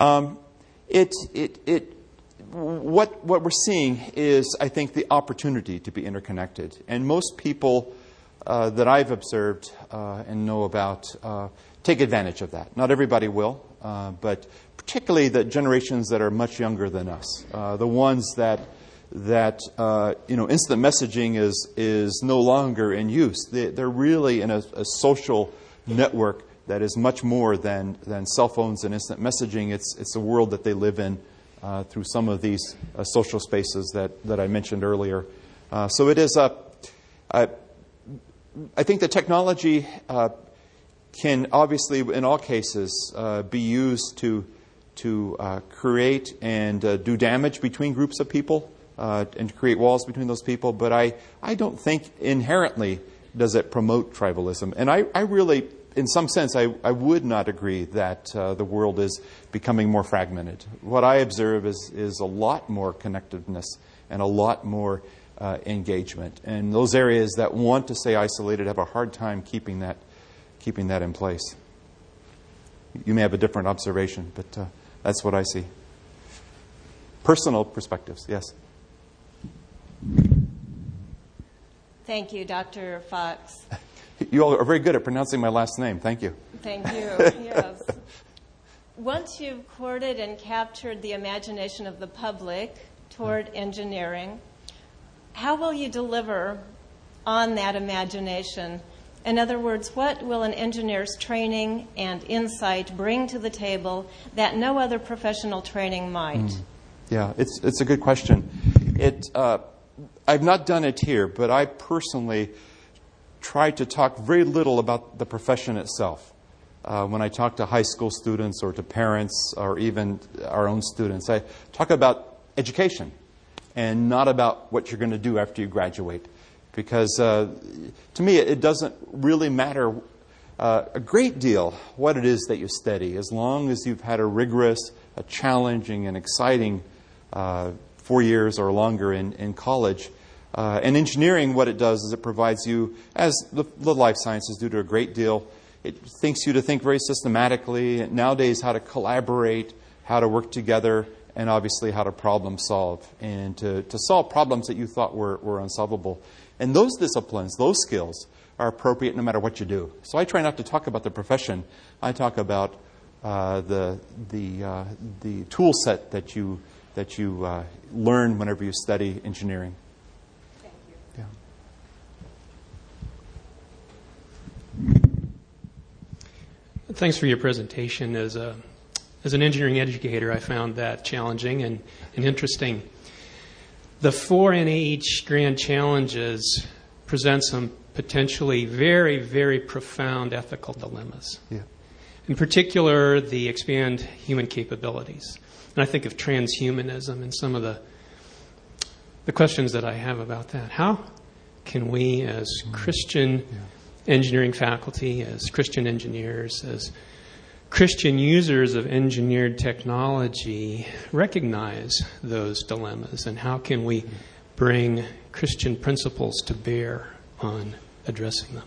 B: Um, it, it, it, what, what we're seeing is, I think, the opportunity to be interconnected. And most people uh, that I've observed uh, and know about uh, take advantage of that. Not everybody will, but particularly the generations that are much younger than us, uh, the ones that that uh, you know instant messaging is is no longer in use. They, are really in a, a, social network that is much more than than cell phones and instant messaging. It's it's a world that they live in uh, through some of these uh, social spaces that that I mentioned earlier. Uh, so it is a. I think the technology uh, can obviously, in all cases, be used to to uh, create and uh, do damage between groups of people uh, and create walls between those people. But I, I don't think inherently does it promote tribalism. And I, I really in some sense, I, I would not agree that uh, the world is becoming more fragmented. What I observe is, is a lot more connectiveness and a lot more uh, engagement. And those areas that want to stay isolated have a hard time keeping that, keeping that in place. You may have a different observation, but uh, that's what I see. Personal perspectives, yes.
J: Thank you, Dr. Fox.
B: You all are very good at pronouncing my last name. Thank you.
J: Thank you. yes. Once you've courted and captured the imagination of the public toward engineering, how will you deliver on that imagination? In other words, what will an engineer's training and insight bring to the table that no other professional training might? Mm.
B: Yeah, it's, it's a good question. It, uh, I've not done it here, but I personally try to talk very little about the profession itself. Uh, when I talk to high school students or to parents or even our own students, I talk about education and not about what you're going to do after you graduate. Because uh, to me, it doesn't really matter uh, a great deal what it is that you study, as long as you've had a rigorous, a challenging, and exciting uh, four years or longer in, in college. Uh, and engineering, what it does is it provides you, as the, the, life sciences do to a great deal, it thinks you to think very systematically, nowadays, how to collaborate, how to work together, and obviously how to problem solve, and to, to solve problems that you thought were, were unsolvable. And those disciplines, those skills, are appropriate no matter what you do. So I try not to talk about the profession, I talk about uh, the, the, uh, the tool set that you, that you uh, learn whenever you study engineering. Thank you. Yeah.
K: Thanks for your presentation. As, a, as an engineering educator, I found that challenging and, and interesting. The four NIH grand challenges present some potentially very, very profound ethical dilemmas.
B: Yeah.
K: In particular, the expand human capabilities. And I think of transhumanism and some of the, the questions that I have about that. How can we, as mm. Christian yeah engineering faculty, as Christian engineers, as Christian users of engineered technology recognize those dilemmas and how can we bring Christian principles to bear on addressing them?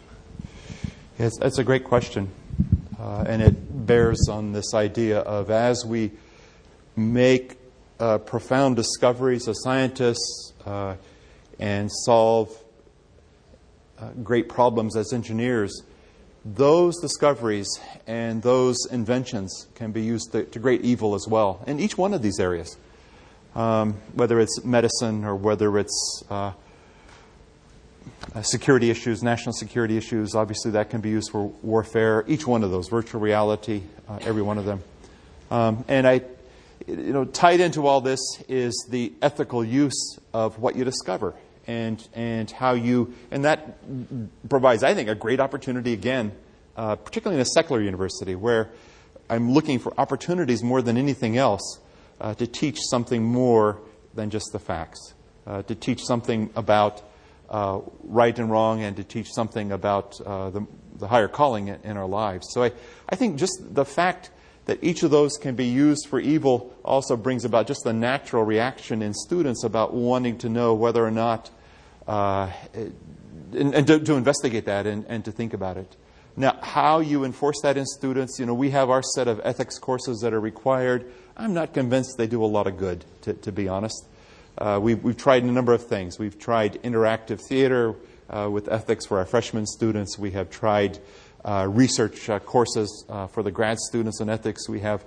B: Yes, that's a great question. Uh, and it bears on this idea of as we make uh, profound discoveries as scientists uh, and solve uh, great problems as engineers, those discoveries and those inventions can be used to, to great evil as well in each one of these areas. Um, whether it's medicine or whether it's uh, security issues, national security issues, obviously that can be used for warfare. Each one of those, virtual reality, uh, every one of them. Um, and I, you know, tied into all this is the ethical use of what you discover and, and how you, and that provides, I think, a great opportunity again, uh, particularly in a secular university where I'm looking for opportunities more than anything else uh, to teach something more than just the facts, uh, to teach something about uh, right and wrong, and to teach something about uh, the, the higher calling in our lives. So I, I think just the fact that each of those can be used for evil also brings about just the natural reaction in students about wanting to know whether or not, uh, and, and to, to, investigate that and, and to think about it. Now, how you enforce that in students, you know, we have our set of ethics courses that are required. I'm not convinced they do a lot of good, to, to be honest. Uh, we've, we've tried a number of things. We've tried interactive theater uh, with ethics for our freshman students. We have tried research uh, courses uh, for the grad students in ethics. We have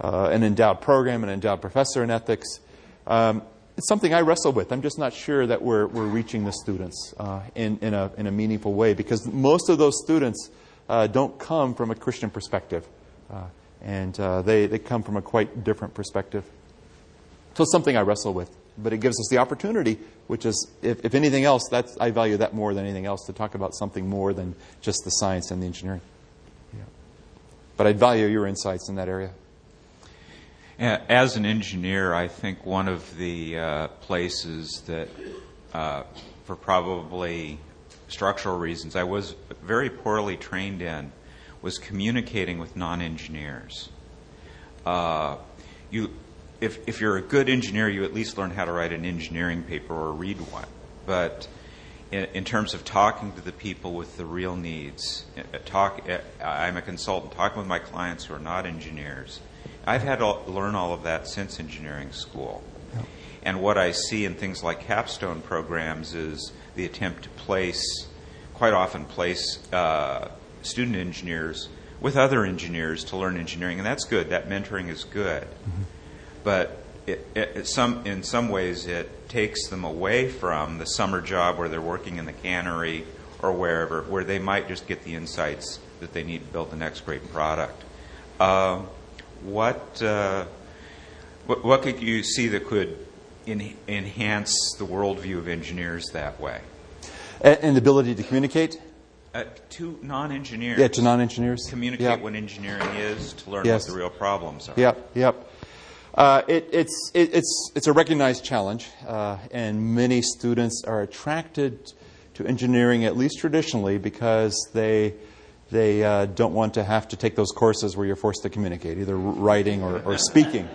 B: uh, an endowed program, an endowed professor in ethics. Um, it's something I wrestle with. I'm just not sure that we're, we're reaching the students uh, in, in, a, in a meaningful way because most of those students uh, don't come from a Christian perspective. and they, they come from a quite different perspective. So it's something I wrestle with but it gives us the opportunity, which is, if, if anything else, that's, I value that more than anything else, to talk about something more than just the science and the engineering. Yeah. But I value your insights in that area.
L: As an engineer, I think one of the uh, places that, uh, for probably structural reasons, I was very poorly trained in was communicating with non-engineers. Uh, you, if, if you're a good engineer, you at least learn how to write an engineering paper or read one. But in, in terms of talking to the people with the real needs, uh, talk, uh, I'm a consultant, talking with my clients who are not engineers. I've had to learn all of that since engineering school. And what I see in things like capstone programs is the attempt to place, quite often place uh, student engineers with other engineers to learn engineering, and that's good. That mentoring is good. Mm-hmm. But it, it, some, in some ways, it takes them away from the summer job where they're working in the cannery or wherever, where they might just get the insights that they need to build the next great product. Uh, what, uh, what, what could you see that could in, enhance the worldview of engineers that way?
B: And, and the ability to communicate?
L: Uh, to non-engineers.
B: Yeah, to non-engineers.
L: Communicate yep. what engineering is to learn yes. what the real problems are.
B: Yep, yep. Uh, it, it's, it, it's, it's a recognized challenge, uh, and many students are attracted to engineering, at least traditionally, because they, they uh, don't want to have to take those courses where you're forced to communicate, either writing or, or speaking.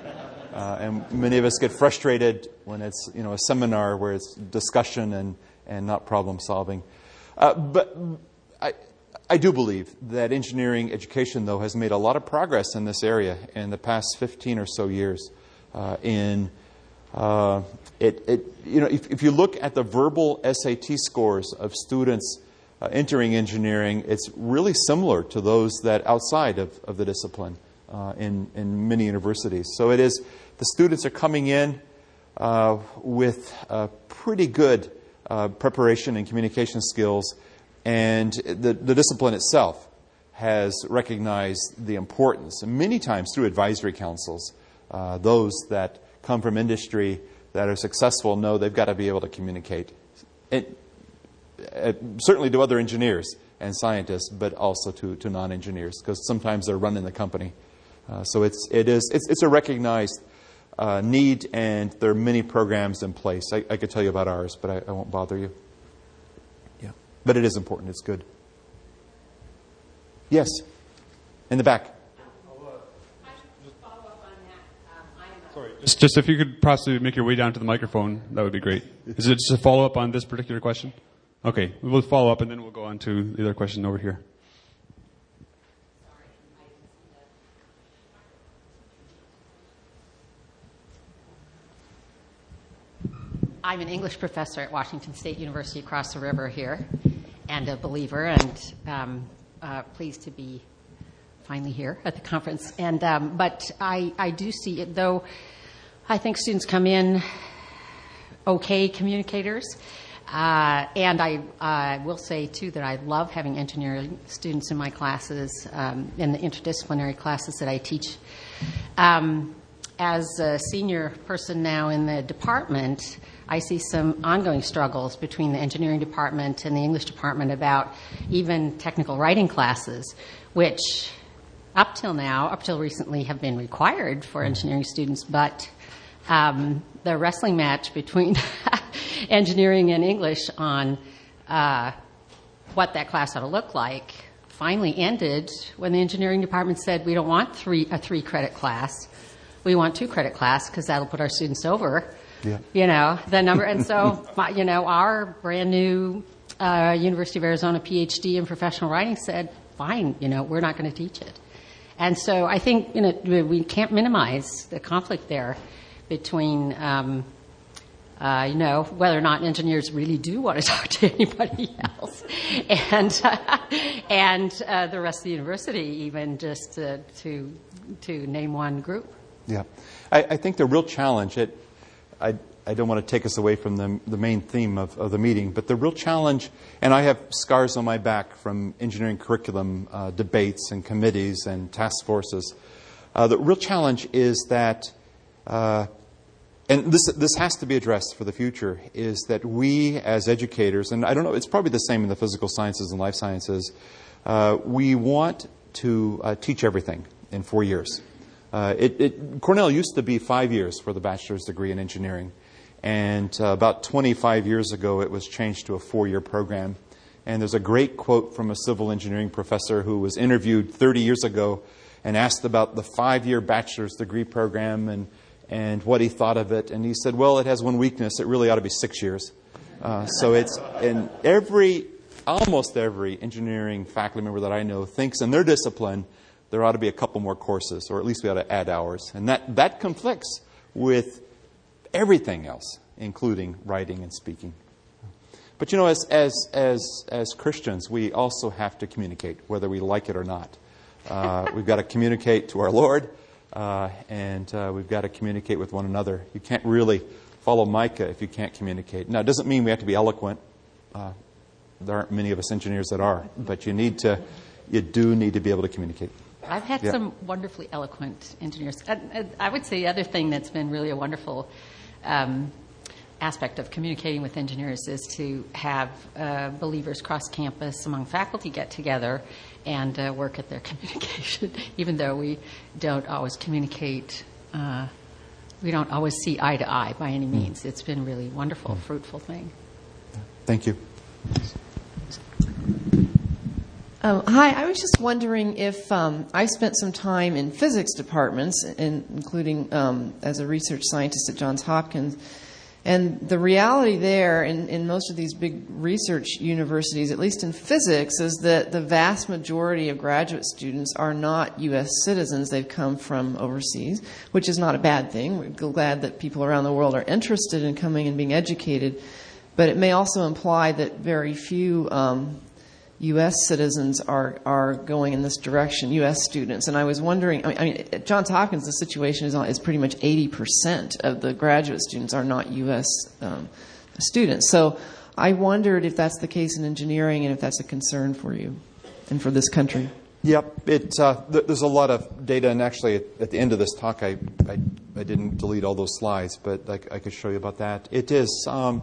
B: Uh, and many of us get frustrated when it's you know, a seminar where it's discussion and, and not problem solving. Uh, but I, I do believe that engineering education, though, has made a lot of progress in this area in the past 15 or so years. Uh, in uh, it, it, you know, if, if, you look at the verbal SAT scores of students uh, entering engineering, it's really similar to those that outside of, of the discipline uh, in, in many universities. So it is the students are coming in uh, with pretty good preparation and communication skills and the, the discipline itself has recognized the importance, many times through advisory councils, uh, those that come from industry that are successful know they've got to be able to communicate. Uh, certainly to other engineers and scientists, but also to, to non engineers, because sometimes they're running the company. Uh, so it's, it is, it's, it's a recognized uh, need, and there are many programs in place. I, I could tell you about ours, but I, I won't bother you. But it is important. It's good. Yes. In the back.
A: Sorry, just, just if you could possibly make your way down to the microphone, that would be great. Is it just a follow up on this particular question? Okay, we'll follow up and then we'll go on to the other question over here.
M: I'm an English professor at Washington State University across the river here and a believer, and um, uh, pleased to be finally here at the conference. And um, but I, I do see it though. I think students come in okay communicators. Uh, and I uh, will say, too, that I love having engineering students in my classes, um, in the interdisciplinary classes that I teach. Um, as a senior person now in the department, I see some ongoing struggles between the engineering department and the English department about even technical writing classes, which up till now, up till recently, have been required for engineering students, but um, the wrestling match between engineering and English on uh, what that class ought to look like finally ended when the engineering department said we don't want three, a three credit class. We want two credit class because that'll put our students over yeah. You know, the number. And so, my, you know, our brand new uh, University of Arizona PhD in professional writing said, fine, you know, we're not going to teach it. And so I think, you know, we can't minimize the conflict there between, um, uh, you know, whether or not engineers really do want to talk to anybody else, and uh, and uh, the rest of the university, even just to to, to name one group.
B: Yeah, I, I think the real challenge it I, I don't want to take us away from the, the main theme of, of the meeting, but the real challenge, and I have scars on my back from engineering curriculum uh, debates and committees and task forces. Uh, the real challenge is that, uh, and this, this has to be addressed for the future, is that we as educators, and I don't know, it's probably the same in the physical sciences and life sciences, uh, we want to uh, teach everything in four years. Uh, it, it, Cornell used to be five years for the bachelor's degree in engineering. And uh, about 25 years ago, it was changed to a four year program. And there's a great quote from a civil engineering professor who was interviewed 30 years ago and asked about the five year bachelor's degree program and, and what he thought of it. And he said, Well, it has one weakness. It really ought to be six years. Uh, so it's in every, almost every engineering faculty member that I know thinks in their discipline there ought to be a couple more courses, or at least we ought to add hours. And that, that conflicts with everything else, including writing and speaking. But you know, as, as, as, as Christians, we also have to communicate, whether we like it or not. Uh, we've got to communicate to our Lord, uh, and uh, we've got to communicate with one another. You can't really follow Micah if you can't communicate. Now, it doesn't mean we have to be eloquent. Uh, there aren't many of us engineers that are, but you need to, you do need to be able to communicate.
M: I've had
B: Yeah.
M: some wonderfully eloquent engineers. I, I would say the other thing that's been really a wonderful um, aspect of communicating with engineers is to have uh, believers cross campus among faculty get together and uh, work at their communication, even though we don't always communicate. Uh, we don't always see eye to eye by any means. It's been really wonderful, fruitful thing.
B: Thank you.
N: Um, hi, I was just wondering if um, I spent some time in physics departments, in, including um, as a research scientist at Johns Hopkins. And the reality there in, in most of these big research universities, at least in physics, is that the vast majority of graduate students are not U.S. citizens. They've come from overseas, which is not a bad thing. We're glad that people around the world are interested in coming and being educated. But it may also imply that very few um, U.S. citizens are, are going in this direction, U.S. students. And I was wondering, I mean, at Johns Hopkins, the situation is, is pretty much 80% of the graduate students are not U.S. Um, students. So I wondered if that's the case in engineering and if that's a concern for you and for this country.
B: Yep, it, uh, th- there's a lot of data, and actually, at, at the end of this talk, I, I, I didn't delete all those slides, but I, I could show you about that. It is um,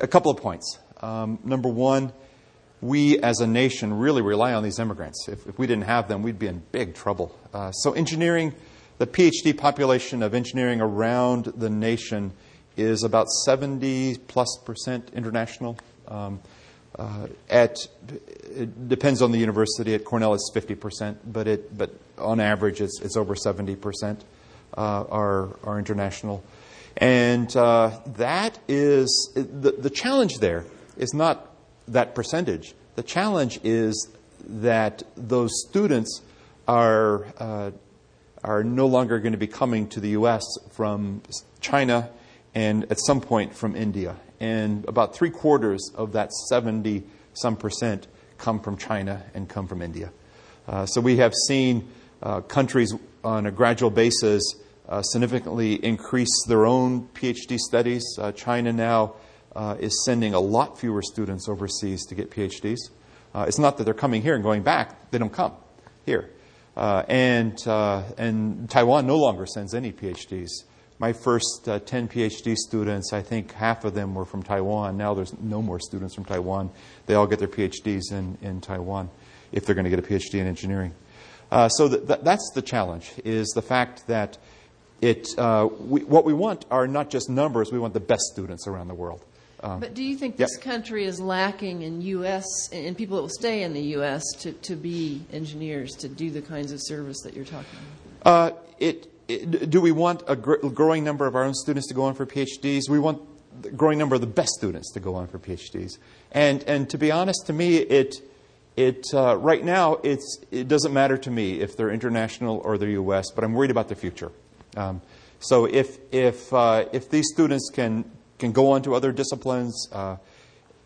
B: a couple of points. Um, number one, we as a nation really rely on these immigrants. If, if we didn't have them, we'd be in big trouble. Uh, so, engineering, the PhD population of engineering around the nation is about 70 plus percent international. Um, uh, at it depends on the university. At Cornell, it's 50 percent, but it but on average, it's, it's over 70 percent uh, are are international, and uh, that is the the challenge. There is not that percentage. The challenge is that those students are uh, are no longer going to be coming to the U.S. from China and at some point from India. And about three quarters of that 70 some percent come from China and come from India. Uh, so we have seen uh, countries on a gradual basis uh, significantly increase their own PhD studies. Uh, China now uh, is sending a lot fewer students overseas to get PhDs. Uh, it's not that they're coming here and going back, they don't come here. Uh, and, uh, and Taiwan no longer sends any PhDs. My first uh, 10 PhD students, I think half of them were from Taiwan. Now there's no more students from Taiwan. They all get their PhDs in, in Taiwan if they're going to get a PhD in engineering. Uh, so th- th- that's the challenge, is the fact that it, we, what we want are not just numbers, we want the best students around the world. Um,
N: But do you think this country is lacking in U.S. and people that will stay in the U.S. to, to be engineers, to do the kinds of service that you're talking about?
B: Uh, do we want a gr- growing number of our own students to go on for PhDs? We want a growing number of the best students to go on for PhDs. And, and to be honest, to me, it, it, uh, right now, it's, it doesn't matter to me if they're international or they're U.S., but I'm worried about the future. Um, so if, if, uh, if these students can, can go on to other disciplines, uh,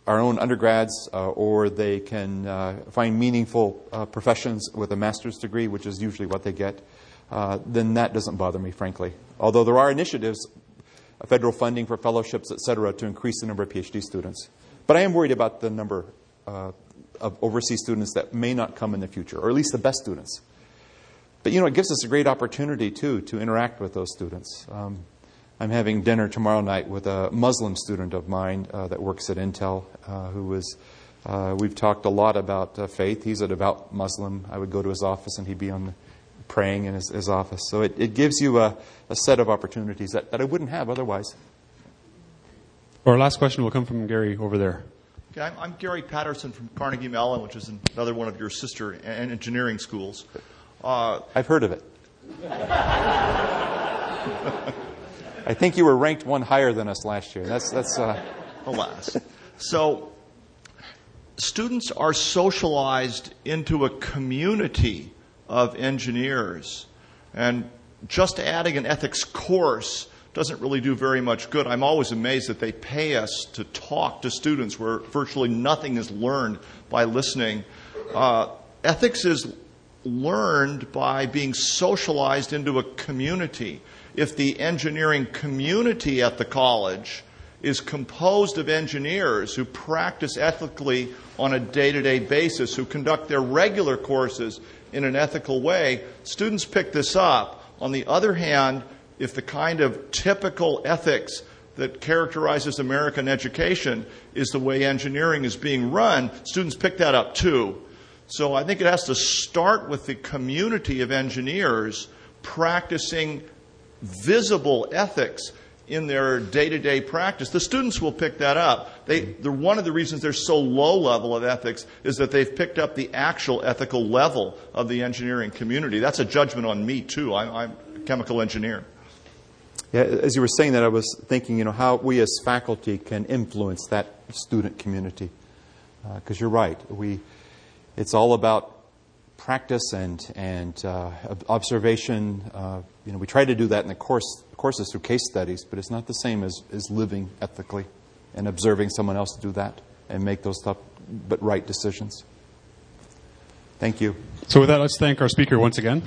B: our own undergrads, uh, or they can uh, find meaningful uh, professions with a master's degree, which is usually what they get, uh, then that doesn't bother me, frankly. Although there are initiatives, federal funding for fellowships, et cetera, to increase the number of PhD students. But I am worried about the number of overseas students that may not come in the future, or at least the best students. But you know, it gives us a great opportunity, too, to interact with those students. Um, I'm having dinner tomorrow night with a Muslim student of mine uh, that works at Intel, uh, who was. Uh, we've talked a lot about uh, faith. He's a devout Muslim. I would go to his office and he'd be on praying in his, his office. So it, it gives you a, a set of opportunities that, that I wouldn't have otherwise.
A: Our last question will come from Gary over there.
O: Okay, I'm, I'm Gary Patterson from Carnegie Mellon, which is another one of your sister en- engineering schools. Uh,
B: I've heard of it. I think you were ranked one higher than us last year. That's that's. Uh...
O: Alas. So, students are socialized into a community of engineers, and just adding an ethics course doesn't really do very much good. I'm always amazed that they pay us to talk to students where virtually nothing is learned by listening. Uh, ethics is learned by being socialized into a community. If the engineering community at the college is composed of engineers who practice ethically on a day to day basis, who conduct their regular courses in an ethical way, students pick this up. On the other hand, if the kind of typical ethics that characterizes American education is the way engineering is being run, students pick that up too. So I think it has to start with the community of engineers practicing visible ethics in their day-to-day practice. The students will pick that up. They're one of the reasons they're so low level of ethics is that they've picked up the actual ethical level of the engineering community. That's a judgment on me too. I'm, I'm a chemical engineer.
B: Yeah, as you were saying that, I was thinking, you know, how we as faculty can influence that student community. Because uh, you're right, we, it's all about practice and and uh, observation. Uh, you know, we try to do that in the course courses through case studies, but it's not the same as, as living ethically and observing someone else do that and make those tough but right decisions. Thank you.
A: So with that, let's thank our speaker once again.